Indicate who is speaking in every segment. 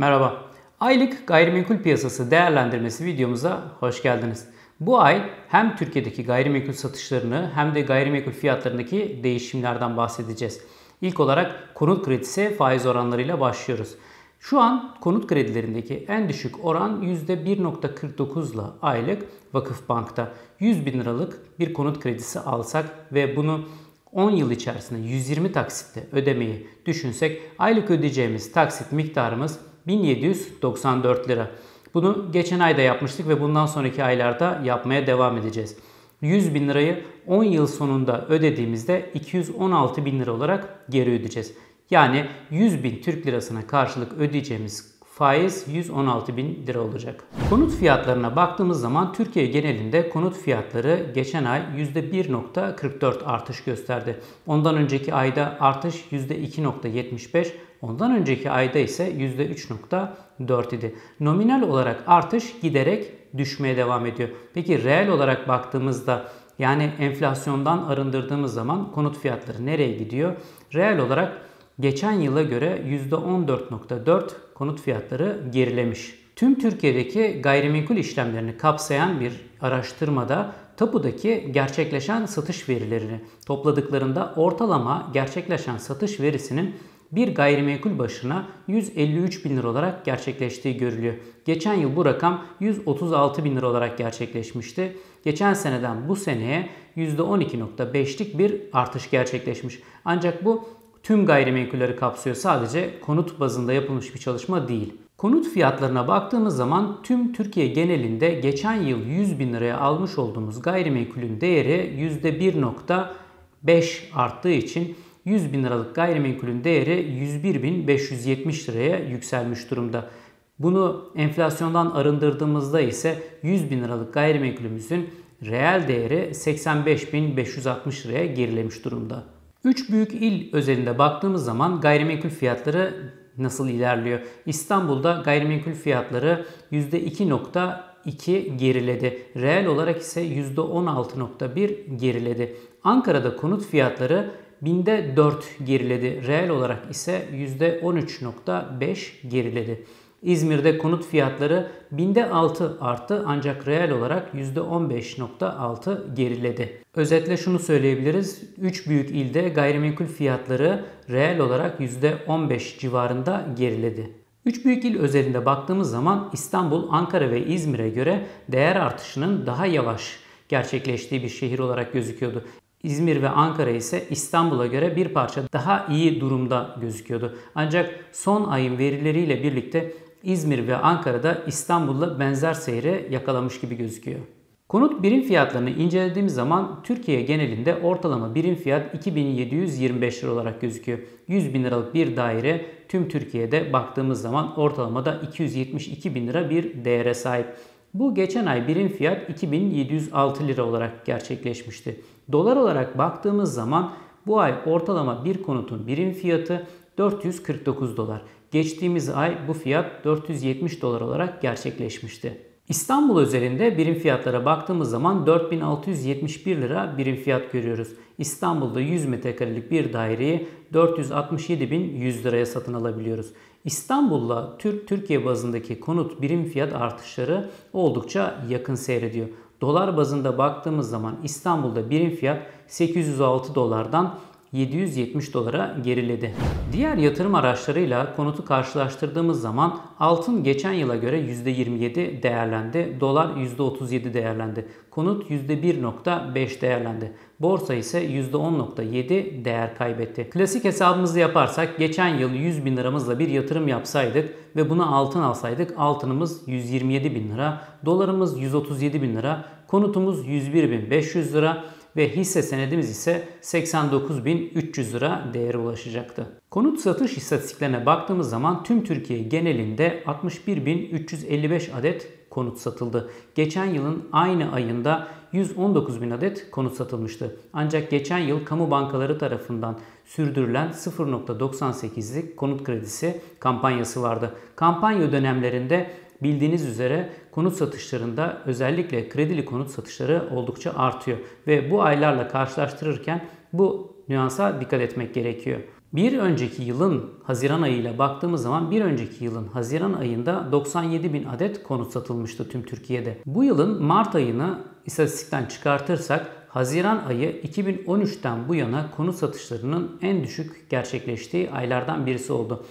Speaker 1: Merhaba. Aylık gayrimenkul piyasası değerlendirmesi videomuza hoş geldiniz. Bu ay hem Türkiye'deki gayrimenkul satışlarını hem de gayrimenkul fiyatlarındaki değişimlerden bahsedeceğiz. İlk olarak konut kredisi faiz oranlarıyla başlıyoruz. Şu an konut kredilerindeki en düşük oran %1.49 ile aylık Vakıfbank'ta 100 bin liralık bir konut kredisi alsak ve bunu 10 yıl içerisinde 120 taksitle ödemeyi düşünsek aylık ödeyeceğimiz taksit miktarımız 1794 lira. Bunu geçen ayda yapmıştık ve bundan sonraki aylarda yapmaya devam edeceğiz. 100 bin lirayı 10 yıl sonunda ödediğimizde 216 bin lira olarak geri ödeyeceğiz. Yani 100 bin Türk lirasına karşılık ödeyeceğimiz faiz 116 bin lira olacak. Konut fiyatlarına baktığımız zaman Türkiye genelinde konut fiyatları geçen ay %1.44 artış gösterdi. Ondan önceki ayda artış %2.75, ondan önceki ayda ise %3.4 idi. Nominal olarak artış giderek düşmeye devam ediyor. Peki reel olarak baktığımızda yani enflasyondan arındırdığımız zaman konut fiyatları nereye gidiyor? Reel olarak geçen yıla göre %14.4 konut fiyatları gerilemiş. Tüm Türkiye'deki gayrimenkul işlemlerini kapsayan bir araştırmada tapudaki gerçekleşen satış verilerini topladıklarında ortalama gerçekleşen satış verisinin bir gayrimenkul başına 153 bin lira olarak gerçekleştiği görülüyor. Geçen yıl bu rakam 136 bin lira olarak gerçekleşmişti. Geçen seneden bu seneye %12.5'lik bir artış gerçekleşmiş. Ancak bu tüm gayrimenkulleri kapsıyor. Sadece konut bazında yapılmış bir çalışma değil. Konut fiyatlarına baktığımız zaman tüm Türkiye genelinde geçen yıl 100 bin liraya almış olduğumuz gayrimenkulün değeri %1.5 arttığı için 100 bin liralık gayrimenkulün değeri 101.570 liraya yükselmiş durumda. Bunu enflasyondan arındırdığımızda ise 100 bin liralık gayrimenkulümüzün reel değeri 85.560 liraya gerilemiş durumda. Üç büyük il özelinde baktığımız zaman gayrimenkul fiyatları nasıl ilerliyor? İstanbul'da gayrimenkul fiyatları %2.2 geriledi. Reel olarak ise %16.1 geriledi. Ankara'da konut fiyatları binde 4 geriledi. Reel olarak ise %13.5 geriledi. İzmir'de konut fiyatları binde 6 arttı ancak reel olarak %15.6 geriledi. Özetle şunu söyleyebiliriz. 3 büyük ilde gayrimenkul fiyatları reel olarak %15 civarında geriledi. 3 büyük il özelinde baktığımız zaman İstanbul, Ankara ve İzmir'e göre değer artışının daha yavaş gerçekleştiği bir şehir olarak gözüküyordu. İzmir ve Ankara ise İstanbul'a göre bir parça daha iyi durumda gözüküyordu. Ancak son ayın verileriyle birlikte İzmir ve Ankara'da İstanbul'la benzer seyre yakalamış gibi gözüküyor. Konut birim fiyatlarını incelediğimiz zaman Türkiye genelinde ortalama birim fiyat 2725 lira olarak gözüküyor. 100 bin liralık bir daire tüm Türkiye'de baktığımız zaman ortalamada 272 bin lira bir değere sahip. Bu geçen ay birim fiyat 2706 lira olarak gerçekleşmişti. Dolar olarak baktığımız zaman bu ay ortalama bir konutun birim fiyatı 449 dolar. Geçtiğimiz ay bu fiyat 470 dolar olarak gerçekleşmişti. İstanbul özelinde birim fiyatlara baktığımız zaman 4671 lira birim fiyat görüyoruz. İstanbul'da 100 metrekarelik bir daireyi 467.100 liraya satın alabiliyoruz. İstanbul'la Türk Türkiye bazındaki konut birim fiyat artışları oldukça yakın seyrediyor. Dolar bazında baktığımız zaman İstanbul'da birim fiyat 806 dolardan 770 dolara geriledi. Diğer yatırım araçlarıyla konutu karşılaştırdığımız zaman altın geçen yıla göre %27 değerlendi, dolar %37 değerlendi, konut %1.5 değerlendi. Borsa ise %10.7 değer kaybetti. Klasik hesabımızı yaparsak geçen yıl 100 bin liramızla bir yatırım yapsaydık ve buna altın alsaydık altınımız 127 bin lira, dolarımız 137 bin lira, konutumuz 101 bin 500 lira, ve hisse senedimiz ise 89.300 lira değere ulaşacaktı. Konut satış istatistiklerine baktığımız zaman tüm Türkiye genelinde 61.355 adet konut satıldı. Geçen yılın aynı ayında 119 bin adet konut satılmıştı. Ancak geçen yıl kamu bankaları tarafından sürdürülen 0.98'lik konut kredisi kampanyası vardı. Kampanya dönemlerinde bildiğiniz üzere konut satışlarında özellikle kredili konut satışları oldukça artıyor. Ve bu aylarla karşılaştırırken bu nüansa dikkat etmek gerekiyor. Bir önceki yılın Haziran ayıyla baktığımız zaman bir önceki yılın Haziran ayında 97 bin adet konut satılmıştı tüm Türkiye'de. Bu yılın Mart ayını istatistikten çıkartırsak Haziran ayı 2013'ten bu yana konut satışlarının en düşük gerçekleştiği aylardan birisi oldu.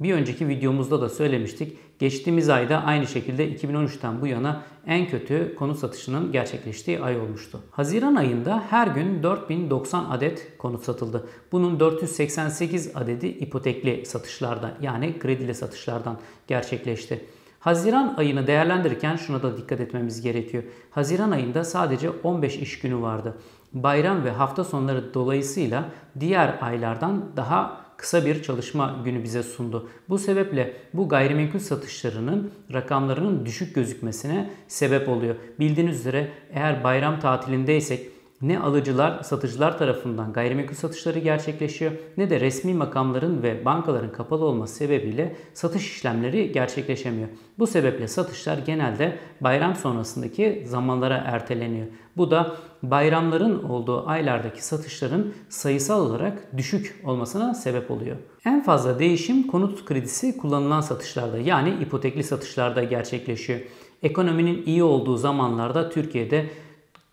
Speaker 1: Bir önceki videomuzda da söylemiştik. Geçtiğimiz ayda aynı şekilde 2013'ten bu yana en kötü konut satışının gerçekleştiği ay olmuştu. Haziran ayında her gün 4090 adet konut satıldı. Bunun 488 adedi ipotekli satışlarda yani kredili satışlardan gerçekleşti. Haziran ayını değerlendirirken şuna da dikkat etmemiz gerekiyor. Haziran ayında sadece 15 iş günü vardı. Bayram ve hafta sonları dolayısıyla diğer aylardan daha kısa bir çalışma günü bize sundu. Bu sebeple bu gayrimenkul satışlarının rakamlarının düşük gözükmesine sebep oluyor. Bildiğiniz üzere eğer bayram tatilindeysek ne alıcılar, satıcılar tarafından gayrimenkul satışları gerçekleşiyor ne de resmi makamların ve bankaların kapalı olması sebebiyle satış işlemleri gerçekleşemiyor. Bu sebeple satışlar genelde bayram sonrasındaki zamanlara erteleniyor. Bu da bayramların olduğu aylardaki satışların sayısal olarak düşük olmasına sebep oluyor. En fazla değişim konut kredisi kullanılan satışlarda yani ipotekli satışlarda gerçekleşiyor. Ekonominin iyi olduğu zamanlarda Türkiye'de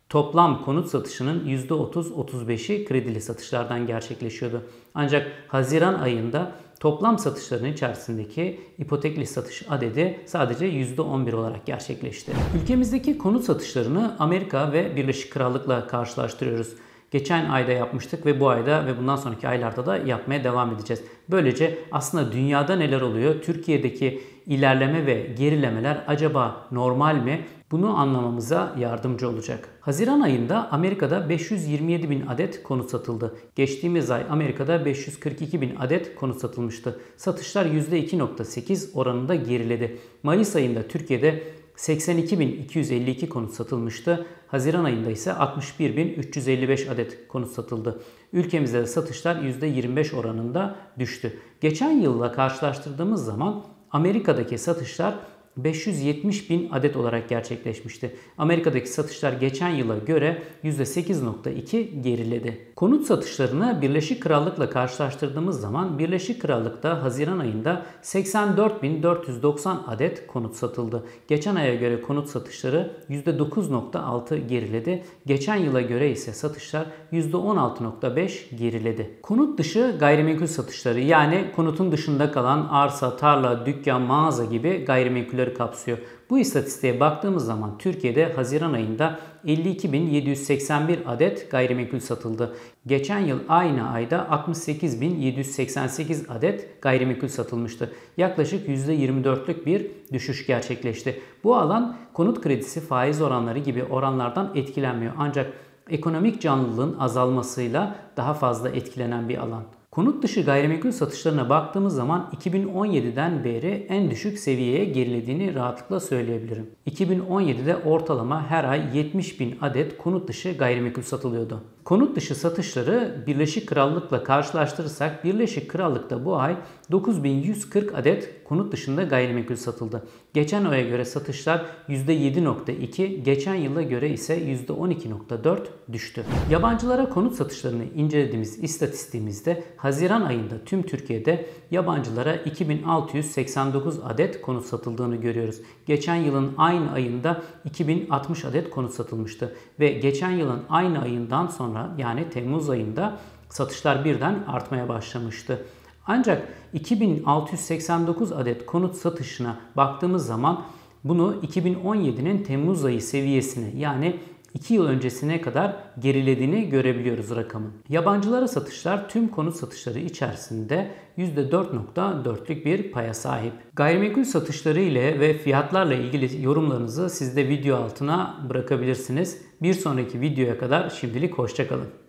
Speaker 1: Toplam konut satışının %30-35'i kredili satışlardan gerçekleşiyordu. Ancak Haziran ayında toplam satışların içerisindeki ipotekli satış adedi sadece %11 olarak gerçekleşti. Ülkemizdeki konut satışlarını Amerika ve Birleşik Krallık'la karşılaştırıyoruz. Geçen ayda yapmıştık ve bu ayda ve bundan sonraki aylarda da yapmaya devam edeceğiz. Böylece aslında dünyada neler oluyor? Türkiye'deki ilerleme ve gerilemeler acaba normal mi? Bunu anlamamıza yardımcı olacak. Haziran ayında Amerika'da 527 bin adet konut satıldı. Geçtiğimiz ay Amerika'da 542 bin adet konut satılmıştı. Satışlar %2.8 oranında geriledi. Mayıs ayında Türkiye'de 82.252 konut satılmıştı. Haziran ayında ise 61.355 adet konut satıldı. Ülkemizde de satışlar %25 oranında düştü. Geçen yılla karşılaştırdığımız zaman Amerika'daki satışlar 570 bin adet olarak gerçekleşmişti. Amerika'daki satışlar geçen yıla göre %8.2 geriledi. Konut satışlarını Birleşik Krallık'la karşılaştırdığımız zaman Birleşik Krallık'ta Haziran ayında 84.490 adet konut satıldı. Geçen aya göre konut satışları %9.6 geriledi. Geçen yıla göre ise satışlar %16.5 geriledi. Konut dışı gayrimenkul satışları yani konutun dışında kalan arsa, tarla, dükkan, mağaza gibi gayrimenkuller sektörü kapsıyor. Bu istatistiğe baktığımız zaman Türkiye'de Haziran ayında 52.781 adet gayrimenkul satıldı. Geçen yıl aynı ayda 68.788 adet gayrimenkul satılmıştı. Yaklaşık %24'lük bir düşüş gerçekleşti. Bu alan konut kredisi faiz oranları gibi oranlardan etkilenmiyor. Ancak ekonomik canlılığın azalmasıyla daha fazla etkilenen bir alan. Konut dışı gayrimenkul satışlarına baktığımız zaman 2017'den beri en düşük seviyeye gerilediğini rahatlıkla söyleyebilirim. 2017'de ortalama her ay 70 bin adet konut dışı gayrimenkul satılıyordu. Konut dışı satışları Birleşik Krallık'la karşılaştırırsak Birleşik Krallık'ta bu ay 9140 adet konut dışında gayrimenkul satıldı. Geçen aya göre satışlar %7.2, geçen yıla göre ise %12.4 düştü. Yabancılara konut satışlarını incelediğimiz istatistiğimizde Haziran ayında tüm Türkiye'de yabancılara 2689 adet konut satıldığını görüyoruz. Geçen yılın aynı ayında 2060 adet konut satılmıştı ve geçen yılın aynı ayından sonra yani Temmuz ayında satışlar birden artmaya başlamıştı. Ancak 2689 adet konut satışına baktığımız zaman bunu 2017'nin Temmuz ayı seviyesine yani 2 yıl öncesine kadar gerilediğini görebiliyoruz rakamın. Yabancılara satışlar tüm konut satışları içerisinde %4.4'lük bir paya sahip. Gayrimenkul satışları ile ve fiyatlarla ilgili yorumlarınızı siz de video altına bırakabilirsiniz. Bir sonraki videoya kadar şimdilik hoşçakalın.